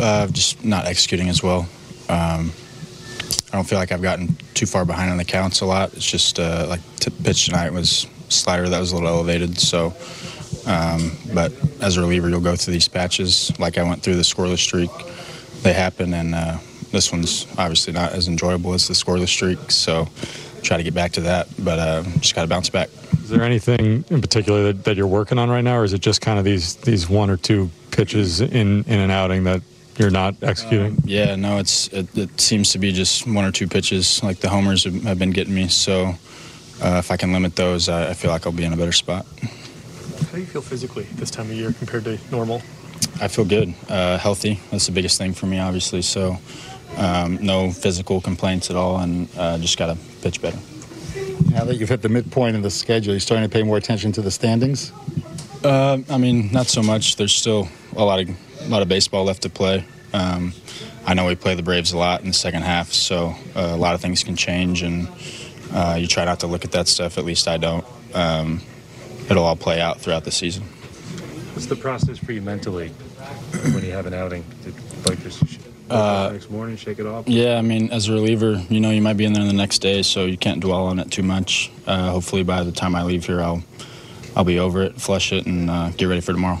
Uh, just not executing as well. Um, I don't feel like I've gotten too far behind on the counts a lot. It's just uh, like t- pitch tonight was slider that was a little elevated. So, um, but as a reliever, you'll go through these patches like I went through the scoreless streak. They happen, and uh, this one's obviously not as enjoyable as the scoreless streak. So, try to get back to that, but uh, just got to bounce back. Is there anything in particular that, that you're working on right now, or is it just kind of these these one or two pitches in in an outing that you're not executing? Um, yeah, no, it's it, it, seems to be just one or two pitches. Like the homers have, have been getting me, so uh, if I can limit those, I, I, feel like I'll be in a better spot. How do you feel physically this time of year compared to normal? I feel good, uh, healthy. That's the biggest thing for me, obviously. So um, no physical complaints at all, and uh, just got to pitch better. Now that you've hit the midpoint of the schedule, you're starting to pay more attention to the standings. Uh, I mean, not so much. There's still a lot of a lot of baseball left to play. Um, I know we play the Braves a lot in the second half, so uh, a lot of things can change, and uh, you try not to look at that stuff. At least I don't. Um, it'll all play out throughout the season. What's the process for you mentally when you have an outing? Like this, uh, next morning, shake it off. Yeah, I mean, as a reliever, you know, you might be in there the next day, so you can't dwell on it too much. Uh, hopefully, by the time I leave here, I'll I'll be over it, flush it, and uh, get ready for tomorrow.